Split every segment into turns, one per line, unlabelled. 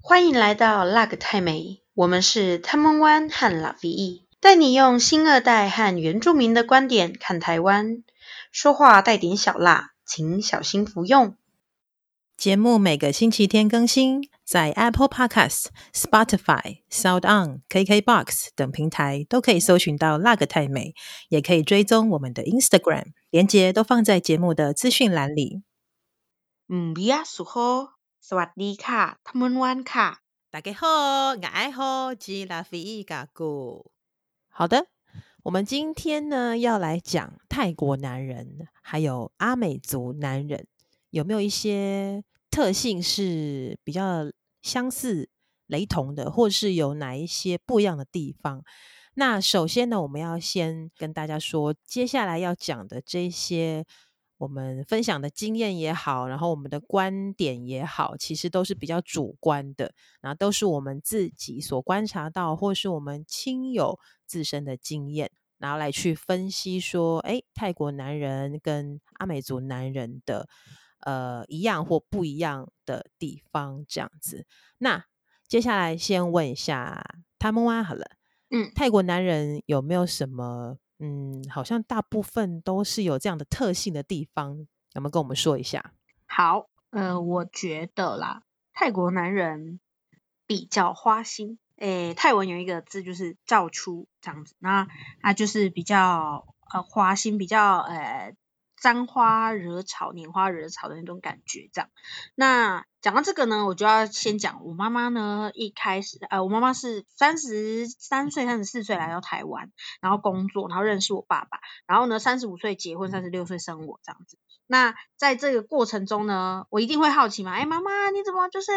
欢迎来到辣个太美，我们是 Taiwan 和 Lavie，带你用新二代和原住民的观点看台湾，说话带点小辣，请小心服用。
节目每个星期天更新，在 Apple Podcast、Spotify、Sound On、KKBox 等平台都可以搜寻到辣个太美，也可以追踪我们的 Instagram，连接都放在节目的资讯栏里。
嗯，比亚苏吼。 สวัสดีค่ะทัมวันค่ะ
大家好，我爱喝吉拉菲伊嘎古。好的，我们今天呢要来讲泰国男人，还有阿美族男人有没有一些特性是比较相似、雷同的，或是有哪一些不一样的地方？那首先呢，我们要先跟大家说，接下来要讲的这些。 我们分享的经验也好，然后我们的观点也好，其实都是比较主观的，然后都是我们自己所观察到，或是我们亲友自身的经验，然后来去分析说，哎，泰国男人跟阿美族男人的呃一样或不一样的地方，这样子。那接下来先问一下他们哇好了，嗯，泰国男人有没有什么？嗯，好像大部分都是有这样的特性的地方，有没有跟我们说一下？
好，呃，我觉得啦，泰国男人比较花心，诶，泰文有一个字就是“照出”这样子，那他就是比较呃花心，比较呃。沾花惹草、拈花惹草的那种感觉，这样。那讲到这个呢，我就要先讲我妈妈呢。一开始，呃，我妈妈是三十三岁、三十四岁来到台湾，然后工作，然后认识我爸爸，然后呢，三十五岁结婚，三十六岁生我这样子。那在这个过程中呢，我一定会好奇嘛，哎，妈妈你怎么就是，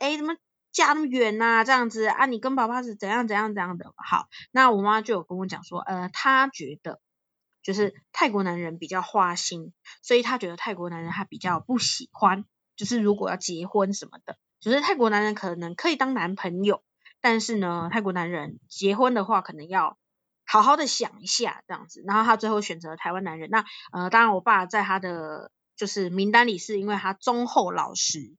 哎，怎么嫁那么远呐？这样子啊，你跟爸爸是怎样怎样怎样的？好，那我妈就有跟我讲说，呃，她觉得。就是泰国男人比较花心，所以他觉得泰国男人他比较不喜欢。就是如果要结婚什么的，就是泰国男人可能可以当男朋友，但是呢，泰国男人结婚的话，可能要好好的想一下这样子。然后他最后选择台湾男人。那呃，当然我爸在他的就是名单里，是因为他忠厚老实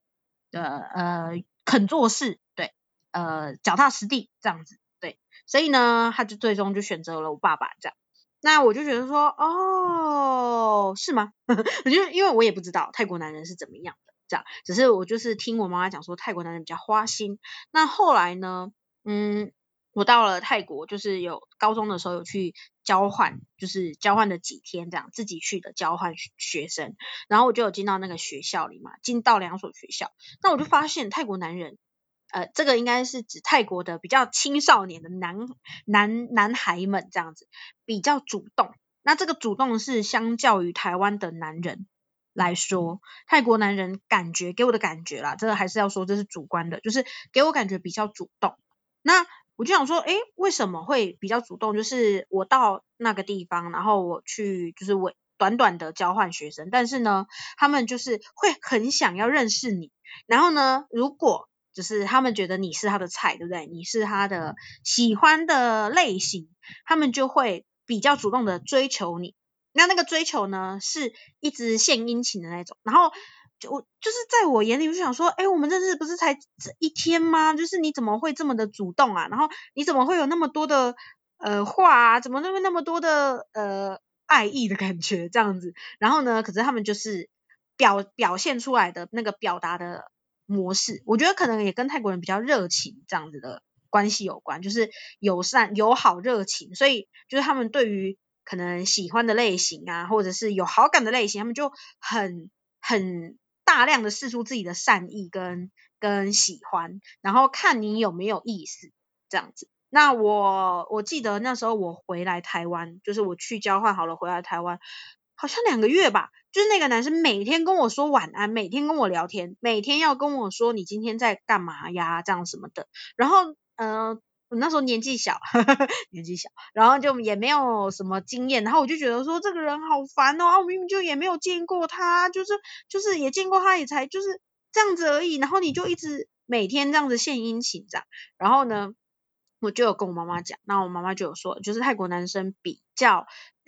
的呃肯做事，对，呃脚踏实地这样子，对，所以呢，他就最终就选择了我爸爸这样。那我就觉得说，哦，是吗？我就，因为我也不知道泰国男人是怎么样的，这样，只是我就是听我妈妈讲说，泰国男人比较花心。那后来呢，嗯，我到了泰国，就是有高中的时候有去交换，就是交换了几天，这样自己去的交换学生，然后我就有进到那个学校里嘛，进到两所学校，那我就发现泰国男人。呃，这个应该是指泰国的比较青少年的男男男孩们这样子比较主动。那这个主动是相较于台湾的男人来说，泰国男人感觉给我的感觉啦，这个还是要说这是主观的，就是给我感觉比较主动。那我就想说，诶，为什么会比较主动？就是我到那个地方，然后我去就是我短短的交换学生，但是呢，他们就是会很想要认识你。然后呢，如果就是他们觉得你是他的菜，对不对？你是他的喜欢的类型，他们就会比较主动的追求你。那那个追求呢，是一直献殷勤的那种。然后就就是在我眼里，我就想说，哎，我们认识不是才这一天吗？就是你怎么会这么的主动啊？然后你怎么会有那么多的呃话啊？怎么那么那么多的呃爱意的感觉这样子？然后呢，可是他们就是表表现出来的那个表达的。模式，我觉得可能也跟泰国人比较热情这样子的关系有关，就是友善、友好、热情，所以就是他们对于可能喜欢的类型啊，或者是有好感的类型，他们就很很大量的释出自己的善意跟跟喜欢，然后看你有没有意思这样子。那我我记得那时候我回来台湾，就是我去交换好了回来台湾，好像两个月吧。就是那个男生每天跟我说晚安，每天跟我聊天，每天要跟我说你今天在干嘛呀，这样什么的。然后，嗯、我那时候年纪小呵呵，年纪小，然后就也没有什么经验，然后我就觉得说这个人好烦哦，啊，我明明就也没有见过他，就是就是也见过他，也才就是这样子而已。然后你就一直每天这样子献殷勤这样，然后呢，我就有跟我妈妈讲，那我妈妈就有说，就是泰国男生比较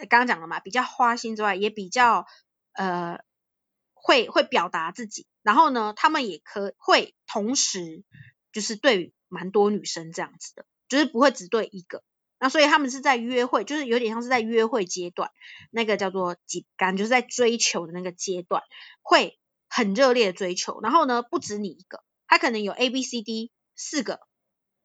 刚刚讲了嘛，比较花心之外，也比较。呃，会会表达自己，然后呢，他们也可会同时，就是对蛮多女生这样子的，就是不会只对一个。那所以他们是在约会，就是有点像是在约会阶段，那个叫做紧干，就是在追求的那个阶段，会很热烈的追求。然后呢，不止你一个，他可能有 A、B、C、D 四个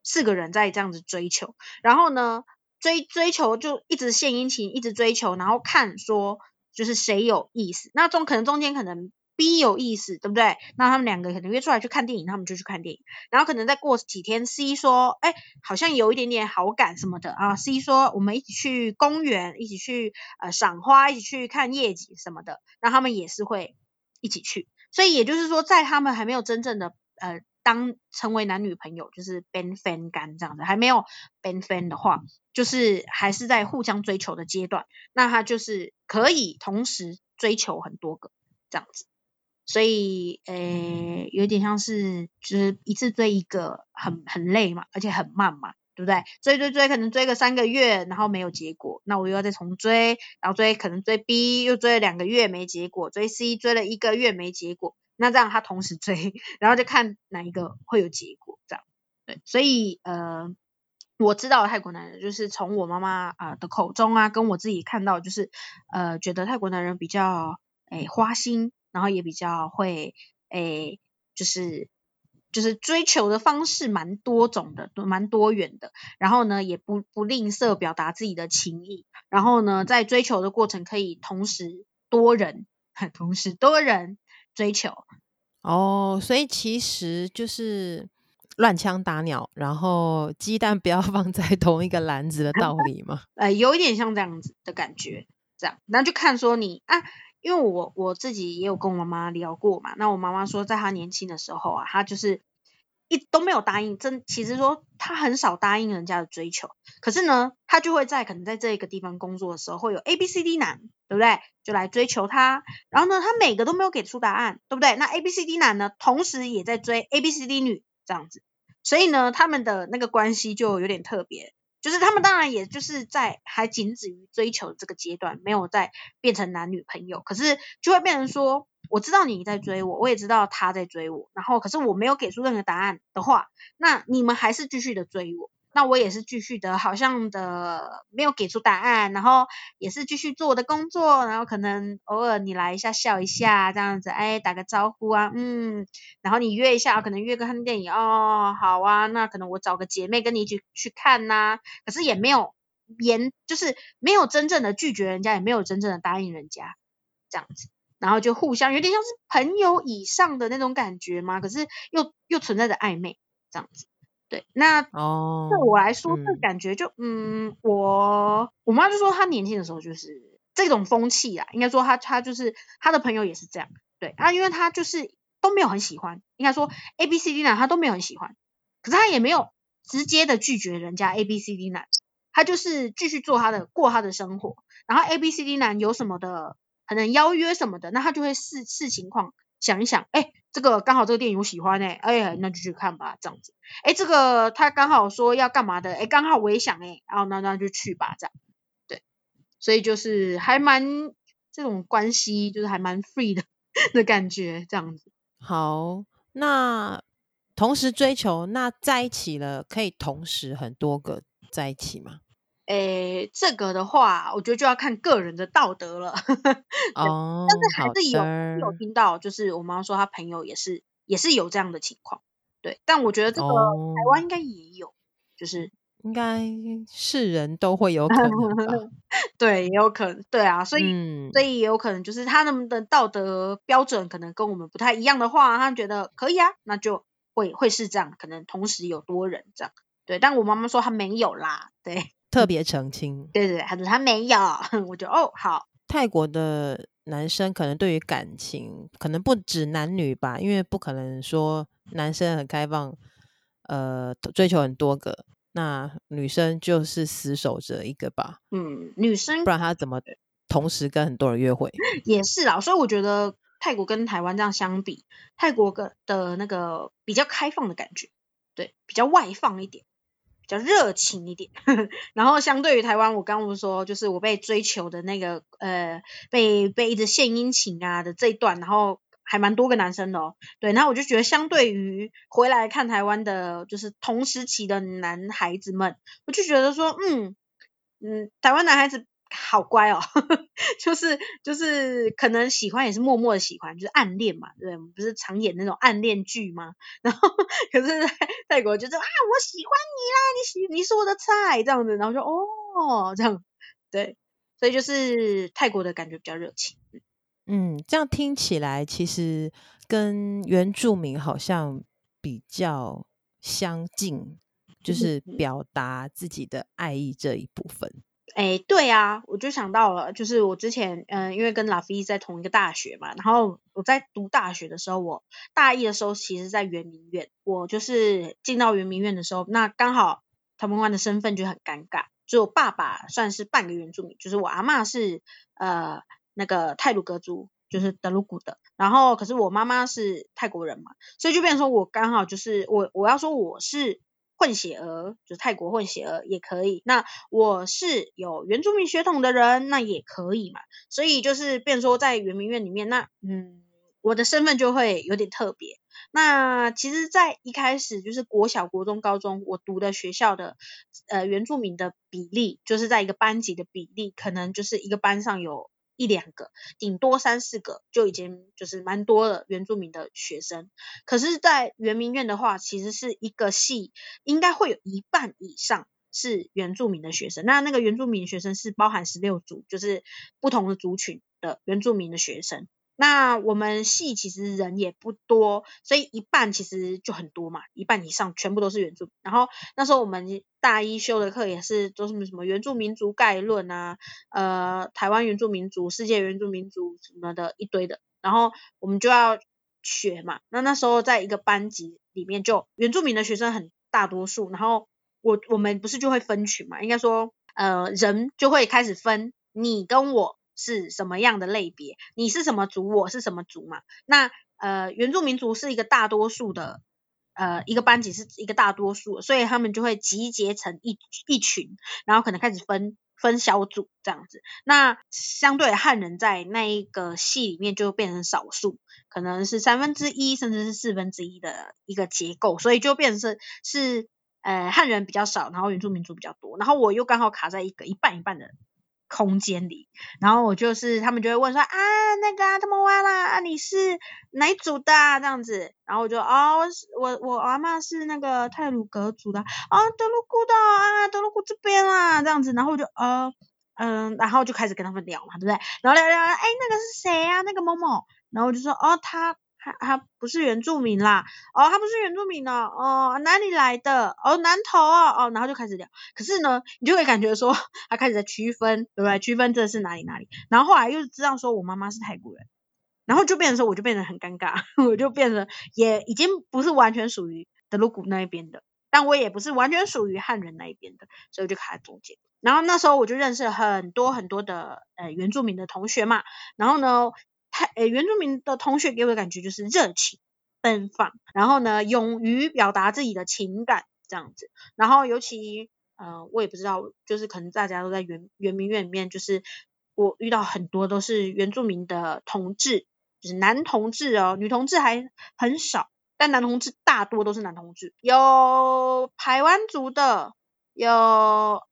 四个人在这样子追求。然后呢，追追求就一直献殷勤，一直追求，然后看说就是谁有意思。那中可能中间可能。B 有意思，对不对？那他们两个可能约出来去看电影，他们就去看电影。然后可能再过几天，C 说，哎，好像有一点点好感什么的啊。C 说，我们一起去公园，一起去呃赏花，一起去看夜景什么的。那他们也是会一起去。所以也就是说，在他们还没有真正的呃当成为男女朋友，就是 Ben Fan 干这样子，还没有 Ben Fan 的话，就是还是在互相追求的阶段。那他就是可以同时追求很多个这样子。所以，诶、有点像是，就是一次追一个很很累嘛，而且很慢嘛，对不对？追追追，可能追个三个月，然后没有结果，那我又要再重追，然后追可能追 B 又追了两个月没结果，追 C 追了一个月没结果，那这样他同时追，然后就看哪一个会有结果，这样。对，所以呃，我知道泰国男人就是从我妈妈啊的口中啊，跟我自己看到，就是呃，觉得泰国男人比较诶、欸、花心。然后也比较会，诶，就是就是追求的方式蛮多种的，蛮多元的。然后呢，也不不吝啬表达自己的情意。然后呢，在追求的过程可以同时多人，同时多人追求。
哦，所以其实就是乱枪打鸟，然后鸡蛋不要 放在同一个篮子的 道理嘛。
呃，有一点像这样子的感觉，这样，那就看说你啊。因为我我自己也有跟我妈妈聊过嘛，那我妈妈说，在她年轻的时候啊，她就是一都没有答应，真其实说他很少答应人家的追求，可是呢，他就会在可能在这个地方工作的时候，会有 A B C D 男，对不对？就来追求她，然后呢，他每个都没有给出答案，对不对？那 A B C D 男呢，同时也在追 A B C D 女这样子，所以呢，他们的那个关系就有点特别。就是他们当然也就是在还仅止于追求这个阶段，没有再变成男女朋友，可是就会变成说，我知道你在追我，我也知道他在追我，然后可是我没有给出任何答案的话，那你们还是继续的追我。那我也是继续的，好像的没有给出答案，然后也是继续做我的工作，然后可能偶尔你来一下笑一下这样子，哎，打个招呼啊，嗯，然后你约一下，可能约个看电影哦，好啊，那可能我找个姐妹跟你一起去看呐、可是也没有言，就是没有真正的拒绝人家，也没有真正的答应人家这样子，然后就互相有点像是朋友以上的那种感觉嘛，可是又又存在着暧昧这样子。对，那哦，对我来说，这感觉就嗯，嗯，我我妈就说她年轻的时候就是这种风气啊，应该说她她就是她的朋友也是这样，对啊，因为她就是都没有很喜欢，应该说 A B C D 男她都没有很喜欢，可是她也没有直接的拒绝人家 A B C D 男，她就是继续做她的过她的生活，然后 A B C D 男有什么的可能邀约什么的，那他就会视视情况想一想，哎。这个刚好这个电影我喜欢哎，哎，那就去看吧，这样子。哎，这个他刚好说要干嘛的，哎，刚好我也想哎，然后那那就去吧，这样。对，所以就是还蛮这种关系，就是还蛮 free 的 的感觉，这样子。
好，那同时追求，那在一起了，可以同时很多个在一起吗？
诶，这个的话，我觉得就要看个人的道德了。哦，但是还是有有听到，就是我妈说她朋友也是也是有这样的情况。对，但我觉得这个台湾应该也有，哦、就是
应该是人都会有可能。
对，也有可能。对啊，所以、嗯、所以也有可能就是他们的道德标准可能跟我们不太一样的话，他觉得可以啊，那就会会是这样，可能同时有多人这样。对，但我妈妈说她没有啦。对。
特别澄清，
对对对，他说他没有，我就哦好。
泰国的男生可能对于感情，可能不止男女吧，因为不可能说男生很开放，呃，追求很多个，那女生就是死守着一个吧。
嗯，女生
不然他怎么同时跟很多人约会？
也是啦，所以我觉得泰国跟台湾这样相比，泰国的那个比较开放的感觉，对，比较外放一点。比较热情一点，然后相对于台湾，我刚刚不说，就是我被追求的那个，呃，被被一直献殷勤啊的这一段，然后还蛮多个男生的哦。对，然后我就觉得相对于回来看台湾的，就是同时期的男孩子们，我就觉得说，嗯嗯，台湾男孩子。好乖哦，就是就是可能喜欢也是默默的喜欢，就是暗恋嘛，对，不是常演那种暗恋剧吗？然后可是在泰国就是啊，我喜欢你啦，你喜你是我的菜这样子，然后就哦这样，对，所以就是泰国的感觉比较热情。
嗯，这样听起来其实跟原住民好像比较相近，就是表达自己的爱意这一部分。
哎，对啊，我就想到了，就是我之前，嗯、因为跟拉菲在同一个大学嘛，然后我在读大学的时候，我大一的时候，其实在圆明院，我就是进到圆明院的时候，那刚好他们班的身份就很尴尬，就我爸爸算是半个原住民，就是我阿嬷是呃那个泰鲁阁族，就是德鲁古的，然后可是我妈妈是泰国人嘛，所以就变成说我刚好就是我我要说我是。混血儿就是泰国混血儿也可以，那我是有原住民血统的人，那也可以嘛。所以就是变说在圆明院里面，那嗯，我的身份就会有点特别。那其实，在一开始就是国小、国中、高中，我读的学校的呃原住民的比例，就是在一个班级的比例，可能就是一个班上有。一两个，顶多三四个就已经就是蛮多了原住民的学生。可是，在圆明院的话，其实是一个系应该会有一半以上是原住民的学生。那那个原住民学生是包含十六组，就是不同的族群的原住民的学生。那我们系其实人也不多，所以一半其实就很多嘛，一半以上全部都是原住民。然后那时候我们大一修的课也是都是什么原住民族概论啊，呃，台湾原住民族、世界原住民族什么的一堆的，然后我们就要学嘛。那那时候在一个班级里面，就原住民的学生很大多数，然后我我们不是就会分群嘛，应该说呃人就会开始分你跟我。是什么样的类别？你是什么族？我是什么族嘛？那呃，原住民族是一个大多数的，呃，一个班级是一个大多数，所以他们就会集结成一一群，然后可能开始分分小组这样子。那相对汉人在那一个系里面就变成少数，可能是三分之一甚至是四分之一的一个结构，所以就变成是呃汉人比较少，然后原住民族比较多，然后我又刚好卡在一个一半一半的。空间里，然后我就是他们就会问说啊，那个啊，他们挖啦，啊，你是哪一组的？这样子，然后我就哦，我我阿嬷是那个泰鲁格族的，哦，德鲁古的啊，德鲁古这边啦，这样子，然后我就呃嗯，然后就开始跟他们聊嘛，对不对？然后聊聊，哎，那个是谁啊？那个某某，然后我就说哦，他。他他不是原住民啦，哦，他不是原住民哦，哦，哪里来的？哦，南投哦，哦，然后就开始聊。可是呢，你就会感觉说，他开始在区分，对不对？区分这是哪里哪里。然后后来又知道说我妈妈是泰国人，然后就变成说，我就变得很尴尬，我就变得也已经不是完全属于德鲁古那一边的，但我也不是完全属于汉人那一边的，所以我就卡在中间。然后那时候我就认识很多很多的呃原住民的同学嘛，然后呢。太诶，原住民的同学给我的感觉就是热情奔放，然后呢，勇于表达自己的情感这样子。然后尤其呃，我也不知道，就是可能大家都在原原民院里面，就是我遇到很多都是原住民的同志，就是男同志哦，女同志还很少，但男同志大多都是男同志，有台湾族的，有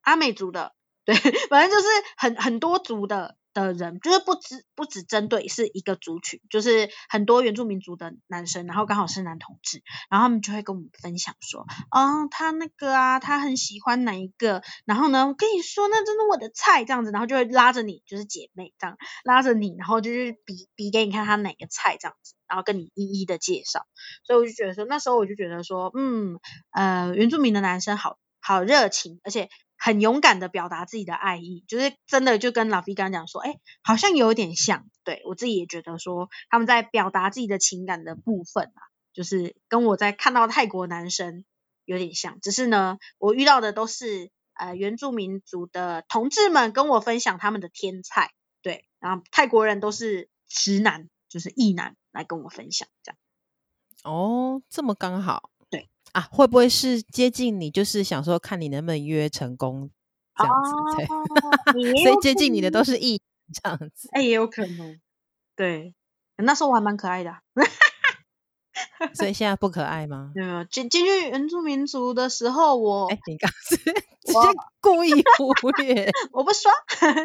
阿美族的，对，反正就是很很多族的。的人就是不只不只针对是一个族群，就是很多原住民族的男生，然后刚好是男同志，然后他们就会跟我们分享说，哦，他那个啊，他很喜欢哪一个，然后呢，我跟你说，那真的我的菜这样子，然后就会拉着你，就是姐妹这样拉着你，然后就是比比给你看他哪个菜这样子，然后跟你一一的介绍，所以我就觉得说，那时候我就觉得说，嗯，呃，原住民的男生好好热情，而且。很勇敢的表达自己的爱意，就是真的就跟老毕刚刚讲说，哎，好像有点像，对，我自己也觉得说他们在表达自己的情感的部分啊，就是跟我在看到泰国男生有点像，只是呢，我遇到的都是呃原住民族的同志们跟我分享他们的天菜，对，然后泰国人都是直男，就是异男来跟我分享这样。哦，
这么刚好。啊，会不会是接近你？就是想说看你能不能约成功这样子，哦、所以接近你的都是异这样子。
哎，也有可能，对，那时候我还蛮可爱的、啊。
所以现在不可爱吗？
没 有进进去原住民族的时候我，我
哎，你刚 是直接故意忽略，
我不说。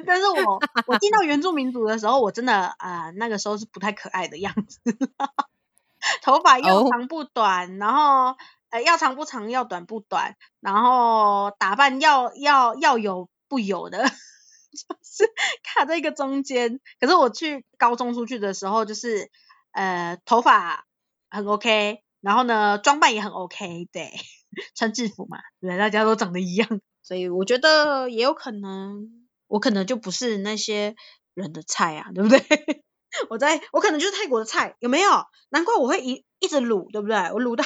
但是我我进到原住民族的时候，我真的啊、呃，那个时候是不太可爱的样子，头发又长不短，oh. 然后呃要长不长，要短不短，然后打扮要要要有不有的，就是卡在一个中间。可是我去高中出去的时候，就是呃头发。很 OK，然后呢，装扮也很 OK，对，穿制服嘛，对，大家都长得一样，所以我觉得也有可能，我可能就不是那些人的菜啊，对不对？我在我可能就是泰国的菜，有没有？难怪我会一一直卤，对不对？我卤到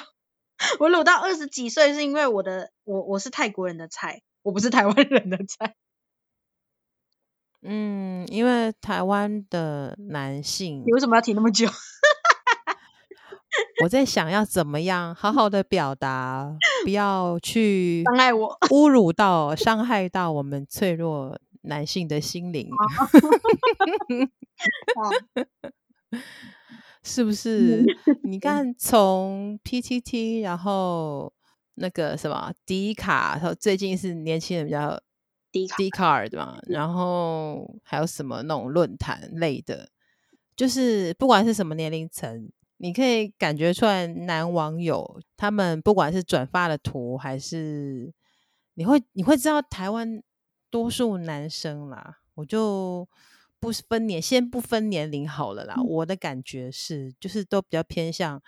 我卤到二十几岁，是因为我的我我是泰国人的菜，我不是台湾人的菜。
嗯，因为台湾的男性，
你为什么要提那么久？
我在想要怎么样好好的表达，不要去
伤害我，
侮辱到、伤害到我们脆弱男性的心灵，是不是？你看，从 PTT，然后那个什么迪卡，然后最近是年轻人比较迪迪卡对吧？然后还有什么那种论坛类的，就是不管是什么年龄层。你可以感觉出来，男网友他们不管是转发的图，还是你会你会知道台湾多数男生啦，我就不分年，先不分年龄好了啦。嗯、我的感觉是，就是都比较偏向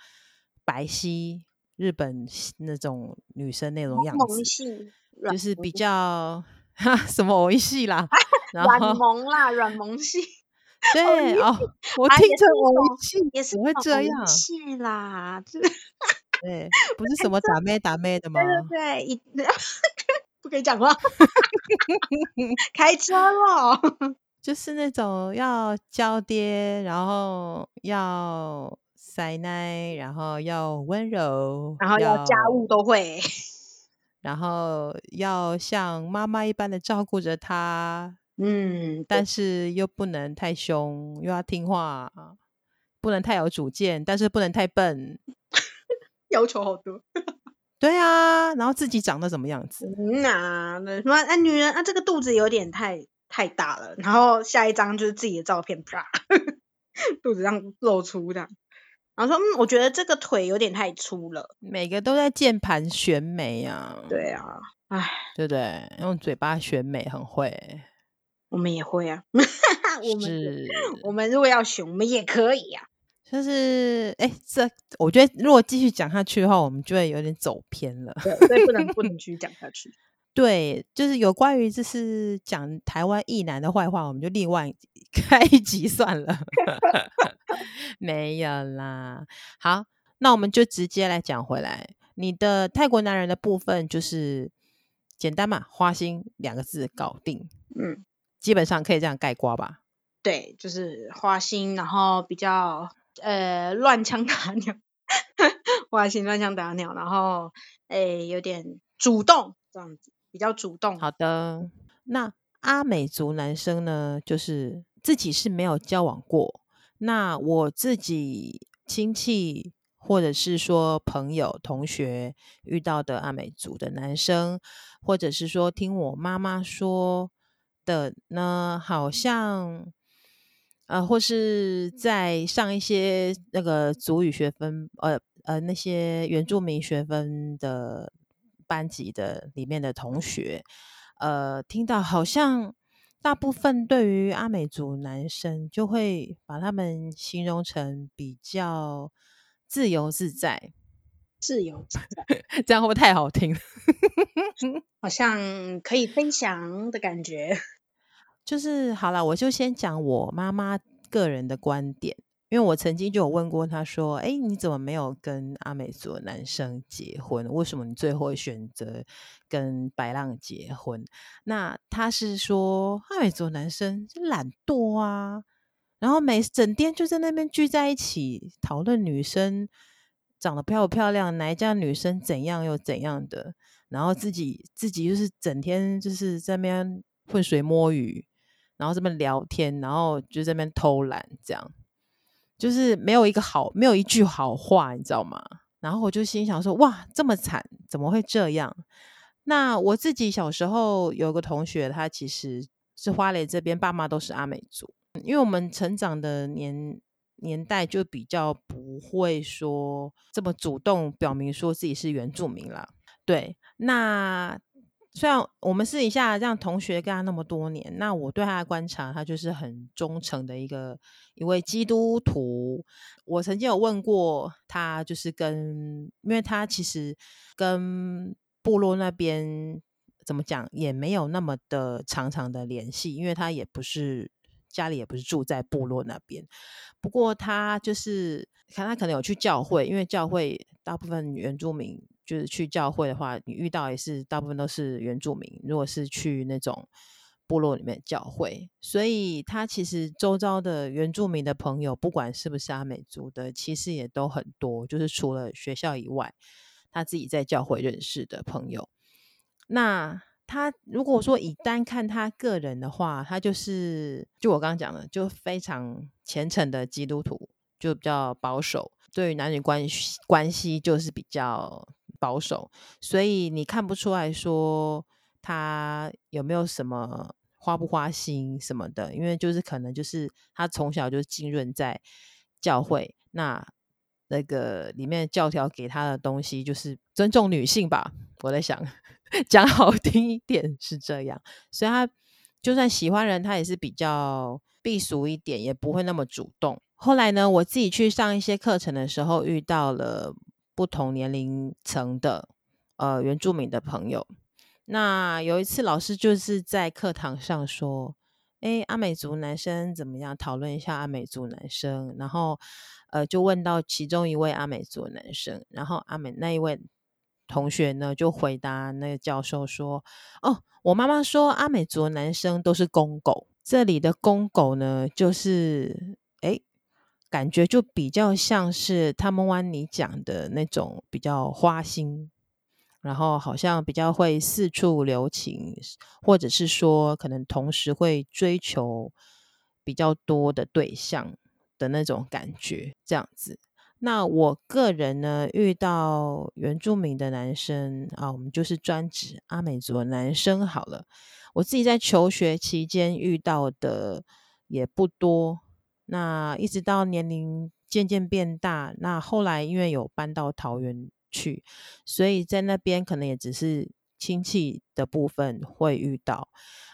白皙日本那种女生那种样子，就是比较哈 什么欧系啦，
软萌啦，软萌系。
对哦，我听着我气也是会这样
气啦，
对，不是什么打妹打妹的吗？
对对对，不可以讲话，开车了，
就是那种要娇爹，然后要塞奶，然后要温柔，
然后要家务都会，
然后要像妈妈一般的照顾着他。
嗯，
但是又不能太凶，又要听话，不能太有主见，但是不能太笨，
要求好多。
对啊，然后自己长得什么样子？
嗯啊，那什么哎，女人啊，这个肚子有点太太大了。然后下一张就是自己的照片，啪，肚子上露出这样。然后说，嗯，我觉得这个腿有点太粗了。
每个都在键盘选美啊。
对啊，哎，
对不对？用嘴巴选美很会。
我们也会啊，我们我们如果要选，我们也可以啊。
就是，哎，这我觉得如果继续讲下去的话，我们就会有点走偏了。
对，所以不能不能 继续讲下去。
对，就是有关于就是讲台湾艺男的坏话，我们就另外 开一集算了。没有啦，好，那我们就直接来讲回来，你的泰国男人的部分就是简单嘛，花心两个字搞定。嗯。基本上可以这样概括吧。
对，就是花心，然后比较呃乱枪打鸟，花心乱枪打鸟，然后诶有点主动这样子，比较主动。
好的，那阿美族男生呢，就是自己是没有交往过。那我自己亲戚或者是说朋友同学遇到的阿美族的男生，或者是说听我妈妈说。的呢，好像呃，或是在上一些那个族语学分，呃呃，那些原住民学分的班级的里面的同学，呃，听到好像大部分对于阿美族男生，就会把他们形容成比较自由自在，
自由自在，
这样会不会太好听？
好像可以分享的感觉。
就是好了，我就先讲我妈妈个人的观点，因为我曾经就有问过他说：“哎，你怎么没有跟阿美族男生结婚？为什么你最后选择跟白浪结婚？”那他是说阿美族男生懒惰啊，然后每整天就在那边聚在一起讨论女生长得漂不漂亮，哪一家女生怎样又怎样的，然后自己自己就是整天就是在那边浑水摸鱼。然后这边聊天，然后就在那边偷懒，这样。就是没有一个好，没有一句好话，你知道吗？然后我就心想说，哇，这么惨，怎么会这样？那我自己小时候有个同学，他其实是花莲这边，爸妈都是阿美族，因为我们成长的年年代就比较不会说这么主动表明说自己是原住民啦。对，那。虽然我们私底下这样同学跟他那么多年，那我对他的观察，他就是很忠诚的一个一位基督徒。我曾经有问过他，就是跟，因为他其实跟部落那边怎么讲，也没有那么的长长的联系，因为他也不是家里也不是住在部落那边。不过他就是看他可能有去教会，因为教会大部分原住民。就是去教会的话，你遇到也是大部分都是原住民。如果是去那种部落里面教会，所以他其实周遭的原住民的朋友，不管是不是阿美族的，其实也都很多。就是除了学校以外，他自己在教会认识的朋友。那他如果说以单看他个人的话，他就是就我刚刚讲的，就非常虔诚的基督徒，就比较保守，对于男女关系关系就是比较。保守，所以你看不出来说他有没有什么花不花心什么的，因为就是可能就是他从小就浸润在教会，那那个里面教条给他的东西就是尊重女性吧。我在想，讲好听一点是这样，所以他就算喜欢人，他也是比较避俗一点，也不会那么主动。后来呢，我自己去上一些课程的时候，遇到了。不同年龄层的呃原住民的朋友，那有一次老师就是在课堂上说：“诶，阿美族男生怎么样？讨论一下阿美族男生。”然后呃就问到其中一位阿美族男生，然后阿美那一位同学呢就回答那个教授说：“哦，我妈妈说阿美族男生都是公狗，这里的公狗呢就是。”感觉就比较像是他们湾你讲的那种比较花心，然后好像比较会四处留情，或者是说可能同时会追求比较多的对象的那种感觉，这样子。那我个人呢，遇到原住民的男生啊，我们就是专指阿美族的男生好了。我自己在求学期间遇到的也不多。那一直到年龄渐渐变大，那后来因为有搬到桃园去，所以在那边可能也只是亲戚的部分会遇到。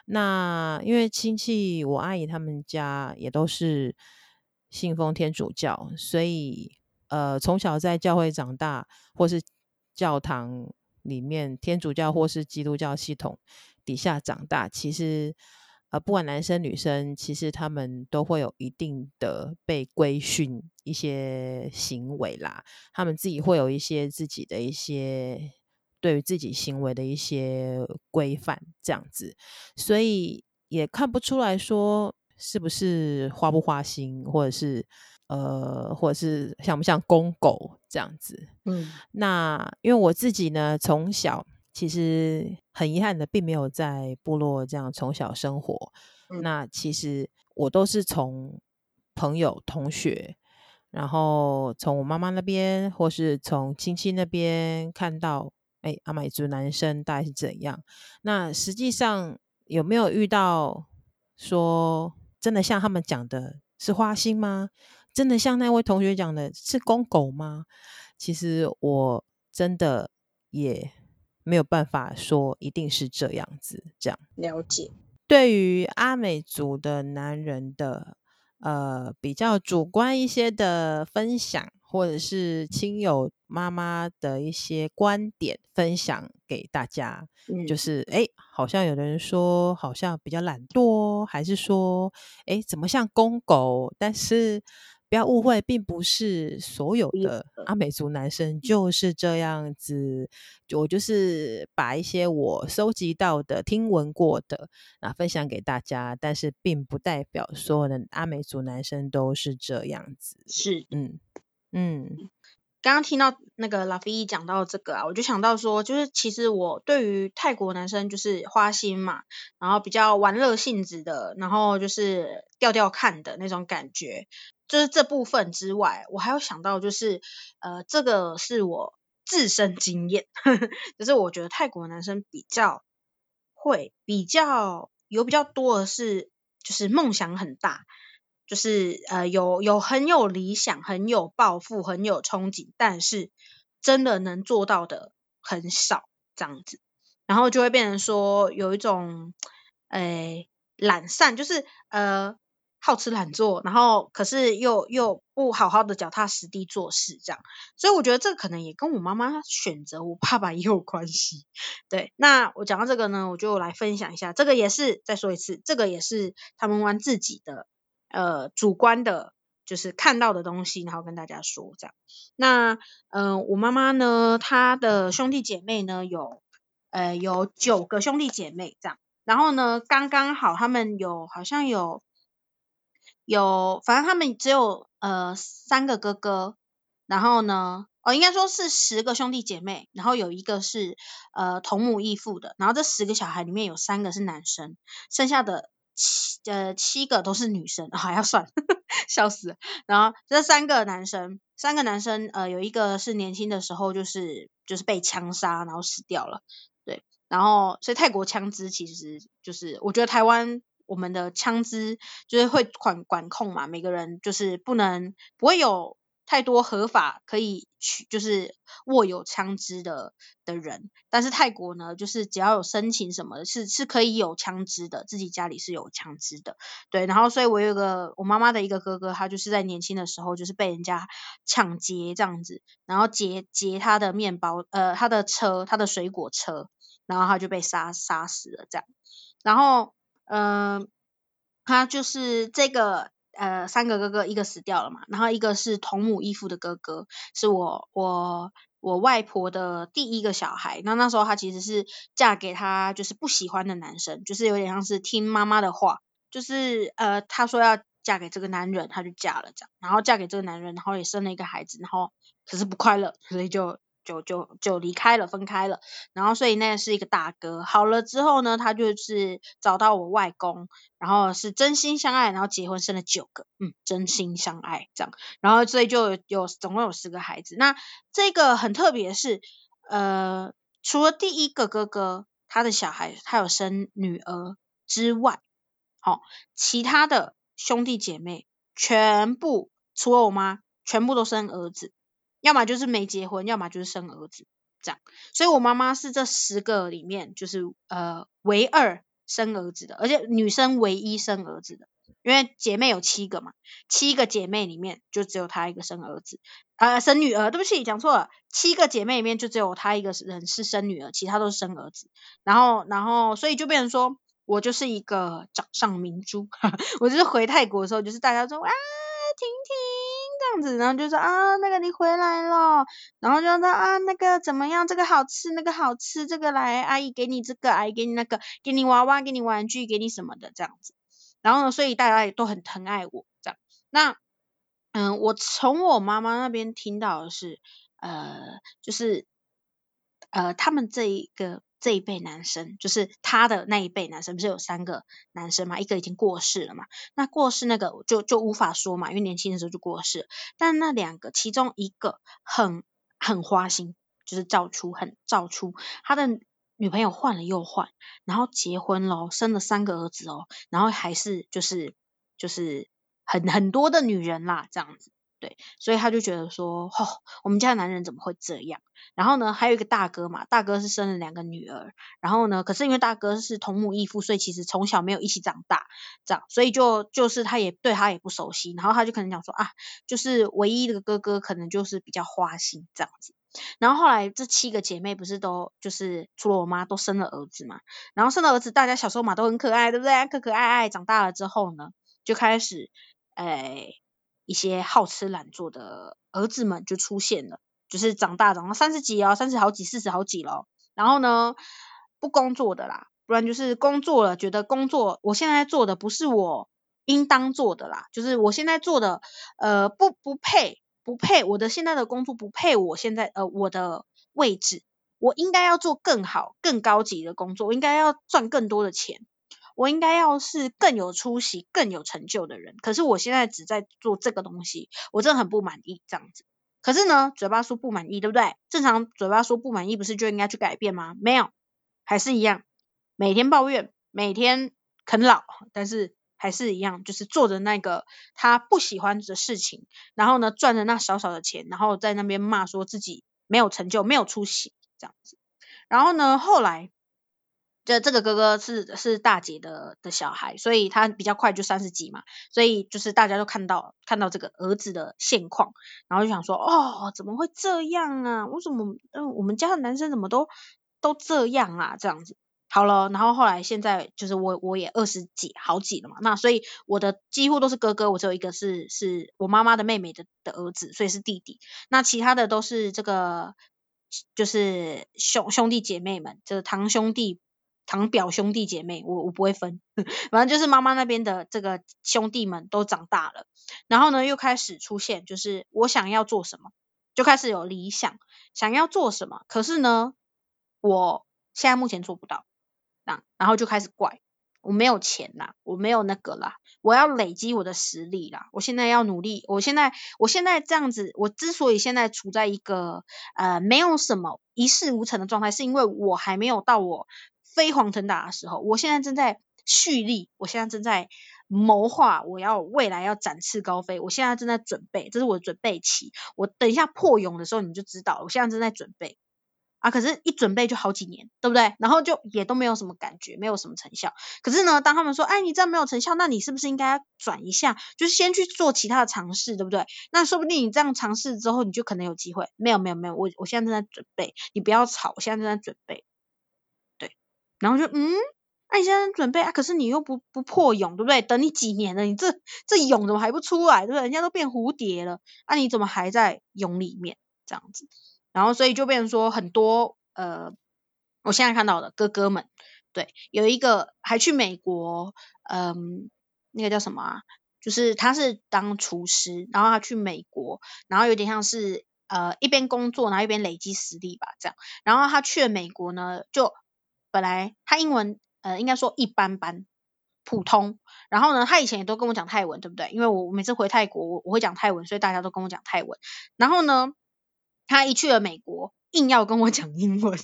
那因为亲戚，我阿姨他们家也都是信奉天主教，所以呃，从小在教会长大，或是教堂里面天主教或是基督教系统底下长大，其实。呃，不管男生女生，其实他们都会有一定的被规训一些行为啦。他们自己会有一些自己的一些对于自己行为的一些规范，这样子，所以也看不出来说是不是花不花心，或者是呃，或者是像不像公狗这样子。嗯，那因为我自己呢，从小。其实很遗憾的，并没有在部落这样从小生活。嗯、那其实我都是从朋友、同学，然后从我妈妈那边，或是从亲戚那边看到，哎，阿美族男生大概是怎样？那实际上有没有遇到说真的像他们讲的是花心吗？真的像那位同学讲的是公狗吗？其实我真的也。没有办法说一定是这样子，这样
了解。
对于阿美族的男人的呃比较主观一些的分享，或者是亲友妈妈的一些观点分享给大家，嗯、就是诶，好像有的人说好像比较懒惰，还是说诶怎么像公狗？但是。不要误会，并不是所有的阿美族男生就是这样子。我就是把一些我收集到的、听闻过的啊分享给大家，但是并不代表所有的阿美族男生都是这样子。
是，
嗯嗯。
刚刚听到那个拉菲伊讲到这个啊，我就想到说，就是其实我对于泰国男生就是花心嘛，然后比较玩乐性质的，然后就是吊吊看的那种感觉，就是这部分之外，我还有想到就是，呃，这个是我自身经验，呵呵，就是我觉得泰国男生比较会比较有比较多的是，就是梦想很大。就是呃有有很有理想，很有抱负，很有憧憬，但是真的能做到的很少这样子，然后就会变成说有一种诶懒散，就是呃好吃懒做，然后可是又又不好好的脚踏实地做事这样，所以我觉得这可能也跟我妈妈选择我爸爸也有关系。对，那我讲到这个呢，我就来分享一下，这个也是再说一次，这个也是他们玩自己的。呃，主观的，就是看到的东西，然后跟大家说这样。那，嗯、我妈妈呢，她的兄弟姐妹呢，有，呃，有九个兄弟姐妹这样。然后呢，刚刚好他们有，好像有，有，反正他们只有呃三个哥哥。然后呢，哦，应该说是十个兄弟姐妹，然后有一个是呃同母异父的。然后这十个小孩里面有三个是男生，剩下的。七呃七个都是女生，还、要算，笑死。然后这三个男生，三个男生呃有一个是年轻的时候就是就是被枪杀，然后死掉了。对，然后所以泰国枪支其实就是我觉得台湾我们的枪支就是会管管控嘛，每个人就是不能不会有。太多合法可以去就是握有枪支的的人，但是泰国呢，就是只要有申请什么的，是是可以有枪支的，自己家里是有枪支的，对。然后，所以我有个我妈妈的一个哥哥，他就是在年轻的时候就是被人家抢劫这样子，然后劫劫他的面包，呃，他的车，他的水果车，然后他就被杀杀死了这样。然后，嗯、呃，他就是这个。呃，三个哥哥，一个死掉了嘛，然后一个是同母异父的哥哥，是我我我外婆的第一个小孩。那那时候他其实是嫁给他就是不喜欢的男生，就是有点像是听妈妈的话，就是呃，他说要嫁给这个男人，他就嫁了这样，然后嫁给这个男人，然后也生了一个孩子，然后可是不快乐，所以就。就就就离开了，分开了，然后所以那是一个大哥。好了之后呢，他就是找到我外公，然后是真心相爱，然后结婚生了九个，嗯，真心相爱这样，然后所以就有总共有十个孩子。那这个很特别是，呃，除了第一个哥哥他的小孩他有生女儿之外，好，其他的兄弟姐妹全部除了我妈，全部都生儿子。要么就是没结婚，要么就是生儿子，这样。所以我妈妈是这十个里面，就是呃唯二生儿子的，而且女生唯一生儿子的，因为姐妹有七个嘛，七个姐妹里面就只有她一个生儿子，呃生女儿，对不起，讲错了，七个姐妹里面就只有她一个人是生女儿，其他都是生儿子。然后，然后，所以就变成说我就是一个掌上明珠，我就是回泰国的时候，就是大家说啊，婷婷。这样子，然后就说啊，那个你回来了，然后就说啊，那个怎么样？这个好吃，那个好吃，这个来，阿姨给你这个，阿姨给你那个，给你娃娃，给你玩具，给你什么的这样子。然后呢，所以大家也都很疼爱我这样。那嗯，我从我妈妈那边听到的是，呃，就是呃，他们这一个。这一辈男生就是他的那一辈男生，不是有三个男生嘛？一个已经过世了嘛？那过世那个就就无法说嘛，因为年轻的时候就过世。但那两个其中一个很很花心，就是照出很照出，他的女朋友换了又换，然后结婚咯，生了三个儿子哦，然后还是就是就是很很多的女人啦，这样子。对，所以他就觉得说，哦，我们家的男人怎么会这样？然后呢，还有一个大哥嘛，大哥是生了两个女儿，然后呢，可是因为大哥是同母异父，所以其实从小没有一起长大，这样，所以就就是他也对他也不熟悉，然后他就可能讲说啊，就是唯一的哥哥可能就是比较花心这样子。然后后来这七个姐妹不是都就是除了我妈都生了儿子嘛，然后生了儿子，大家小时候嘛都很可爱，对不对？可可爱爱，长大了之后呢，就开始，哎。一些好吃懒做的儿子们就出现了，就是长大长到三十几哦，三十好几，四十好几了。然后呢，不工作的啦，不然就是工作了，觉得工作我现在做的不是我应当做的啦，就是我现在做的呃不不配，不配，我的现在的工作不配我现在呃我的位置，我应该要做更好、更高级的工作，我应该要赚更多的钱，我应该要是更有出息、更有成就的人。可是我现在只在做这个东西，我真的很不满意这样子。可是呢，嘴巴说不满意，对不对？正常嘴巴说不满意，不是就应该去改变吗？没有，还是一样，每天抱怨，每天啃老，但是。还是一样，就是做着那个他不喜欢的事情，然后呢，赚着那少少的钱，然后在那边骂说自己没有成就、没有出息这样子。然后呢，后来这这个哥哥是是大姐的的小孩，所以他比较快就三十几嘛，所以就是大家都看到看到这个儿子的现况，然后就想说哦，怎么会这样啊？为什么嗯我们家的男生怎么都都这样啊？这样子。好了，然后后来现在就是我我也二十几好几了嘛，那所以我的几乎都是哥哥，我只有一个是是我妈妈的妹妹的的儿子，所以是弟弟。那其他的都是这个就是兄兄弟姐妹们，就是堂兄弟、堂表兄弟姐妹，我我不会分，反正就是妈妈那边的这个兄弟们都长大了，然后呢又开始出现，就是我想要做什么，就开始有理想，想要做什么，可是呢我现在目前做不到。然后就开始怪我没有钱啦，我没有那个啦，我要累积我的实力啦，我现在要努力，我现在我现在这样子，我之所以现在处在一个呃没有什么一事无成的状态，是因为我还没有到我飞黄腾达的时候，我现在正在蓄力，我现在正在谋划，我要未来要展翅高飞，我现在正在准备，这是我的准备期，我等一下破蛹的时候你就知道，我现在正在准备。啊，可是，一准备就好几年，对不对？然后就也都没有什么感觉，没有什么成效。可是呢，当他们说，哎，你这样没有成效，那你是不是应该转一下，就是先去做其他的尝试，对不对？那说不定你这样尝试之后，你就可能有机会。没有，没有，没有，我我现在正在准备，你不要吵，我现在正在准备。然后就嗯，那你现在准备啊？可是你又不不破蛹，对不对？等你几年了，你这这蛹怎么还不出来，对不对？人家都变蝴蝶了，啊，你怎么还在蛹里面这样子？然后，所以就变成说很多呃，我现在看到的哥哥们，对，有一个还去美国，嗯、那个叫什么啊？就是他是当厨师，然后他去美国，然后有点像是呃一边工作，然后一边累积实力吧，这样。然后他去了美国呢，就本来他英文呃应该说一般般，普通。然后呢，他以前也都跟我讲泰文，对不对？因为我每次回泰国，我我会讲泰文，所以大家都跟我讲泰文。然后呢，他一去了美国，硬要跟我讲英文，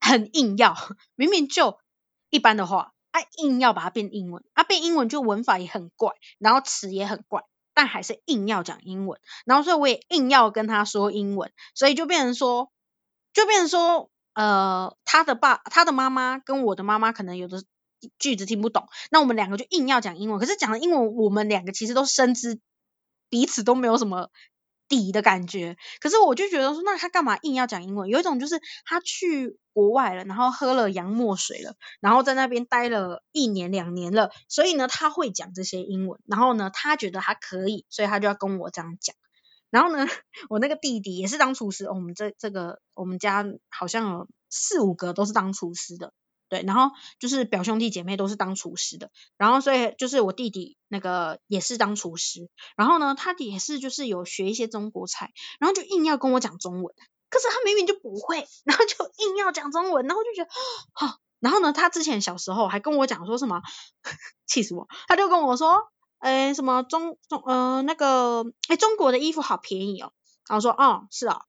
很硬要，明明就一般的话，他硬要把它变英文，啊，变英文就文法也很怪，然后词也很怪，但还是硬要讲英文，然后所以我也硬要跟他说英文，所以就变成说，就变成说，呃，他的爸，他的妈妈跟我的妈妈可能有的句子听不懂，那我们两个就硬要讲英文，可是讲了英文，我们两个其实都深知彼此都没有什么。底的感觉，可是我就觉得说，那他干嘛硬要讲英文？有一种就是他去国外了，然后喝了洋墨水了，然后在那边待了一年两年了，所以呢，他会讲这些英文，然后呢，他觉得他可以，所以他就要跟我这样讲。然后呢，我那个弟弟也是当厨师，我们这这个我们家好像有四五个都是当厨师的。对，然后就是表兄弟姐妹都是当厨师的，然后所以就是我弟弟那个也是当厨师，然后呢，他也是就是有学一些中国菜，然后就硬要跟我讲中文，可是他明明就不会，然后就硬要讲中文，然后就觉得好，然后呢，他之前小时候还跟我讲说什么，气死我，他就跟我说，呃，什么中中呃那个哎中国的衣服好便宜哦，然后说哦是、哦。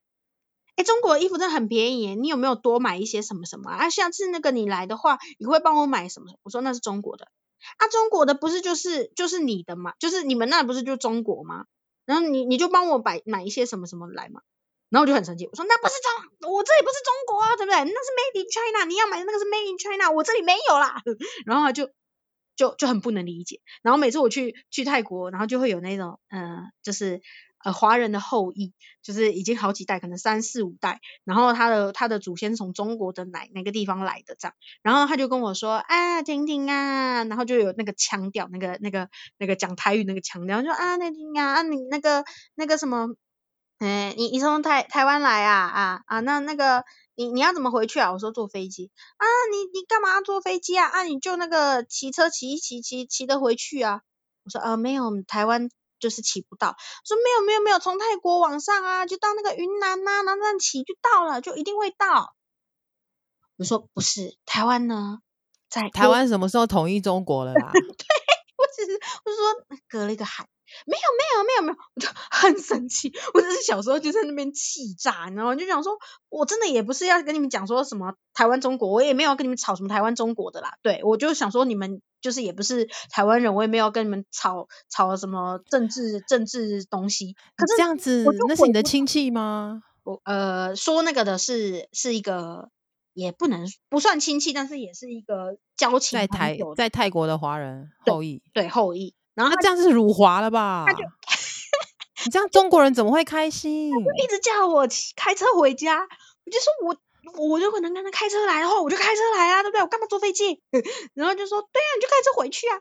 哎，中国衣服真的很便宜，你有没有多买一些什么什么啊？下次那个你来的话，你会帮我买什么？我说那是中国的啊，中国的不是就是就是你的嘛，就是你们那不是就中国吗？然后你你就帮我买买一些什么什么来嘛，然后我就很生气，我说那不是中，我这里不是中国啊，对不对？那是 Made in China，你要买的那个是 Made in China，我这里没有啦。然后他就就就很不能理解，然后每次我去去泰国，然后就会有那种嗯、就是。呃，华人的后裔就是已经好几代，可能三四五代，然后他的他的祖先从中国的哪哪个地方来的这样，然后他就跟我说啊，婷婷啊，然后就有那个腔调，那个那个那个讲台语那个腔调，说啊，那婷啊，啊你那个那个什么，哎，你你从台台湾来啊啊啊，那那个你你要怎么回去啊？我说坐飞机啊，你你干嘛坐飞机啊？啊，你就那个骑车骑一骑骑骑得回去啊？我说呃，没有，台湾。就是骑不到。说没有没有没有，从泰国往上啊，就到那个云南呐、啊，然后这样骑就到了，就一定会到。我说不是，台湾呢，在
台湾什么时候统一中国了啦？
对，我只是我是说隔了一个海。没有没有没有没有，我就很生气。我只是小时候就在那边气炸，你知道吗？就想说，我真的也不是要跟你们讲说什么台湾中国，我也没有跟你们吵什么台湾中国的啦。对，我就想说你们就是也不是台湾人，我也没有跟你们吵吵什么政治政治东西。可是
这样子，那是你的亲戚吗？
我呃说那个的是是一个，也不能不算亲戚，但是也是一个交情
在台在泰国的华人后裔，
对，对后裔。然后
他这样是辱华了吧？
他就
你这样中国人怎么会开心？
他就一直叫我开车回家，我就说我我就可能跟他开车来的话，我就开车来啊，对不对？我干嘛坐飞机？然后就说对啊，你就开车回去啊。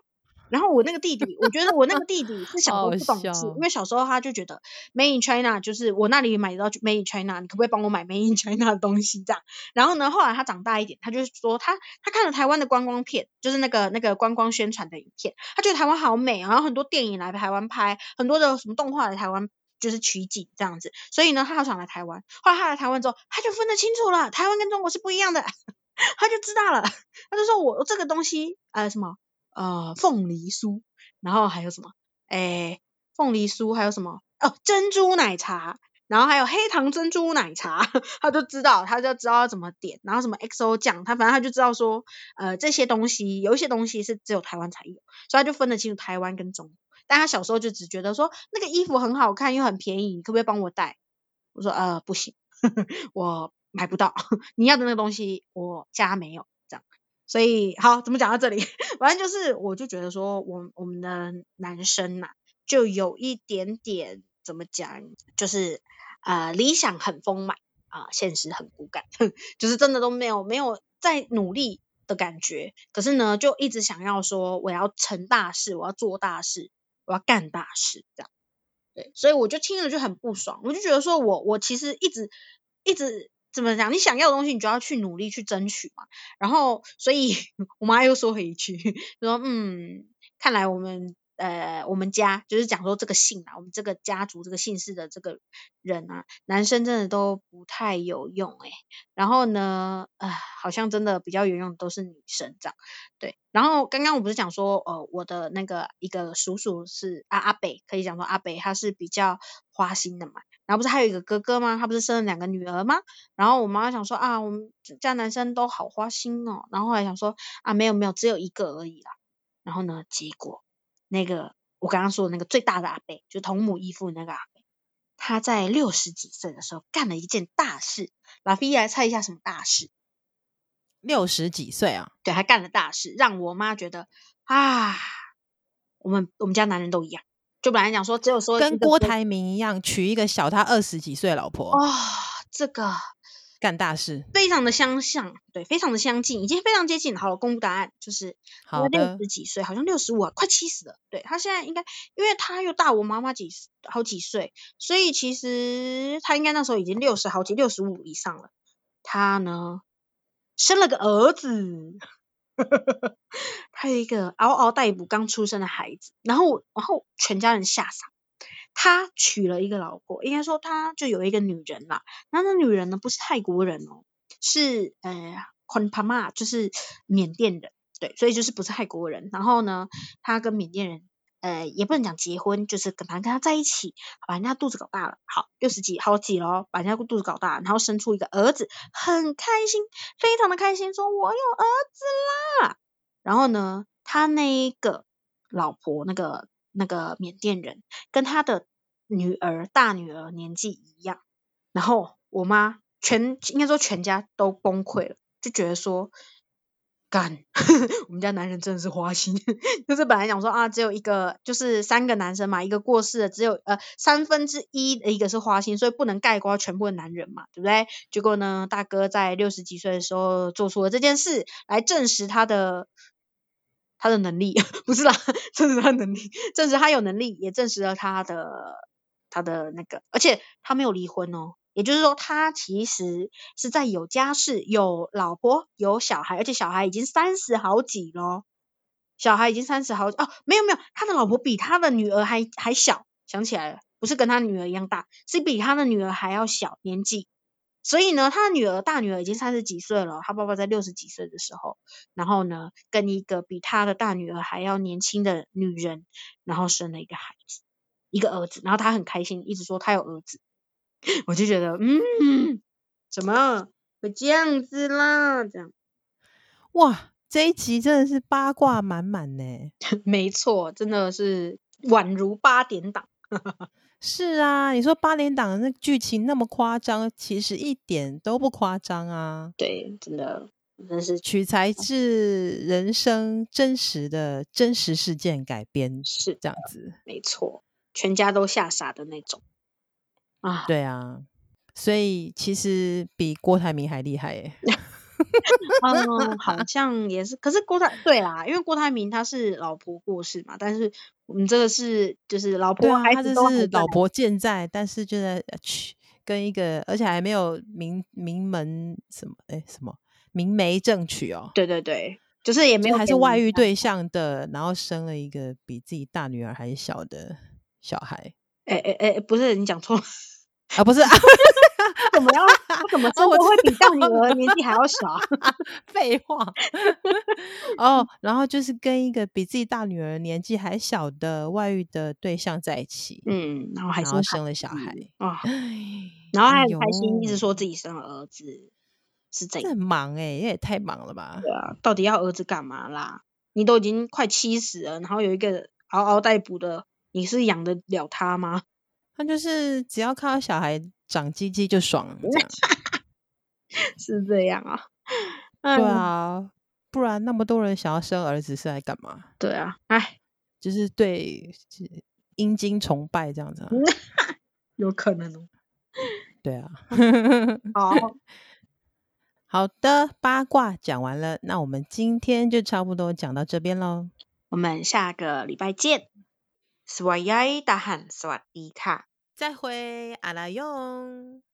然后我那个弟弟，我觉得我那个弟弟是小时候不懂事，因为小时候他就觉得 Made in China 就是我那里买到 Made in China，你可不可以帮我买 Made in China 的东西这样？然后呢，后来他长大一点，他就说他他看了台湾的观光片，就是那个那个观光宣传的影片，他觉得台湾好美，然后很多电影来台湾拍，很多的什么动画来台湾就是取景这样子，所以呢，他好想来台湾。后来他来台湾之后，他就分得清楚了，台湾跟中国是不一样的，他就知道了，他就说我这个东西呃什么呃凤梨酥。然后还有什么？诶，凤梨酥，还有什么？哦，珍珠奶茶，然后还有黑糖珍珠奶茶，他就知道，他就知道要怎么点。然后什么 XO 酱，他反正他就知道说，呃，这些东西有一些东西是只有台湾才有，所以他就分得清楚台湾跟中。但他小时候就只觉得说，那个衣服很好看又很便宜，你可不可以帮我带？我说呃不行，呵呵，我买不到，你要的那个东西我家没有。所以好，怎么讲到这里？反正就是，我就觉得说，我我们的男生呐、就有一点点怎么讲，就是呃，理想很丰满啊，现实很骨感，就是真的都没有没有在努力的感觉。可是呢，就一直想要说，我要成大事，我要做大事，我要干大事，这样。对，所以我就听了就很不爽，我就觉得说我我其实一直一直。怎么讲？你想要的东西，你就要去努力去争取嘛。然后，所以 我妈又说了一句，说：“嗯，看来我们。”呃，我们家就是讲说这个姓啊，我们这个家族这个姓氏的这个人啊，男生真的都不太有用诶。然后呢，呃，好像真的比较有用的都是女生这样。对，然后刚刚我不是讲说，呃，我的那个一个叔叔是啊阿北，可以讲说阿北他是比较花心的嘛。然后不是还有一个哥哥吗？他不是生了两个女儿吗？然后我妈妈想说啊，我们家男生都好花心哦。然后还想说啊，没有没有，只有一个而已啦。然后呢，结果。那个我刚刚说的那个最大的阿伯，就同母异父那个阿伯，他在六十几岁的时候干了一件大事。拉菲来猜一下什么大事？
六十几岁啊？
对，他干了大事，让我妈觉得啊，我们我们家男人都一样。就本来讲说，只有说
跟郭台铭一样，娶一个小他二十几岁的老婆。
哦，这个。
干大事，
非常的相像，对，非常的相近，已经非常接近。好了，公布答案，就是他六十几岁，好像六十五，快七十了。对，他现在应该，因为他又大我妈妈几好几岁，所以其实他应该那时候已经六十好几，六十五以上了。他呢，生了个儿子，他有一个嗷嗷待哺刚出生的孩子，然后然后全家人吓傻。他娶了一个老婆，应该说他就有一个女人啦。那那女人呢，不是泰国人哦，是呃昆帕玛，就是缅甸人，对，所以就是不是泰国人。然后呢，他跟缅甸人，呃，也不能讲结婚，就是跟他跟他在一起，把人家肚子搞大了，好六十几好几咯，把人家肚子搞大，然后生出一个儿子，很开心，非常的开心，说我有儿子啦。然后呢，他那一个老婆那个。那个缅甸人跟他的女儿大女儿年纪一样，然后我妈全应该说全家都崩溃了，就觉得说，干，我们家男人真的是花心，就是本来讲说啊，只有一个就是三个男生嘛，一个过世了，只有呃三分之一的一个是花心，所以不能概括全部的男人嘛，对不对？结果呢，大哥在六十几岁的时候做出了这件事，来证实他的。他的能力 不是啦，证实他能力，证实他有能力，也证实了他的他的那个，而且他没有离婚哦，也就是说他其实是在有家室、有老婆、有小孩，而且小孩已经三十好几咯，小孩已经三十好几哦，没有没有，他的老婆比他的女儿还还小，想起来了，不是跟他女儿一样大，是比他的女儿还要小年纪。所以呢，他的女儿大女儿已经三十几岁了，他爸爸在六十几岁的时候，然后呢，跟一个比他的大女儿还要年轻的女人，然后生了一个孩子，一个儿子，然后他很开心，一直说他有儿子，我就觉得，嗯，怎么会这样子啦？这样，
哇，这一集真的是八卦满满呢。
没错，真的是宛如八点档。
是啊，你说八点档的那剧情那么夸张，其实一点都不夸张啊。
对，真的，真是
取材自人生真实的真实事件改编，
是
这样子。
没错，全家都吓傻的那种啊。
对啊，所以其实比郭台铭还厉害耶。
嗯，好像也是，可是郭台对啦，因为郭台铭他是老婆过世嘛，但是我们这个是就是老婆孩子都、啊、
是老婆。健在，但是就在去跟一个，而且还没有名名门什么哎什么明媒正娶哦，
对对对，就是也没有
还是外遇对象的，然后生了一个比自己大女儿还小的小孩，
哎哎哎，不是你讲错了。
啊，不是啊。
怎么样？他怎么说我会比大女儿年纪还要小？
废话。哦，然后就是跟一个比自己大女儿年纪还小的外遇的对象在一起。
嗯，然后还
生了小孩
啊，然后还很开心，一直说自己生了儿子，是这样。
很忙哎，也太忙了吧？
对啊，到底要儿子干嘛啦？你都已经快七十了，然后有一个嗷嗷待哺的，你是养得了他吗？
他就是只要看到小孩。长鸡鸡就爽，这样
是这样啊？
对啊，不然那么多人想要生儿子是来干嘛？
对啊，哎，
就是对阴茎崇拜这样子，
有可能哦。
对啊，
好
好的，八卦讲完了，那我们今天就差不多讲到这边喽。
我们下个礼拜见。สวัสดี大汉，สวัสดีค่ะ。
再会，阿拉勇。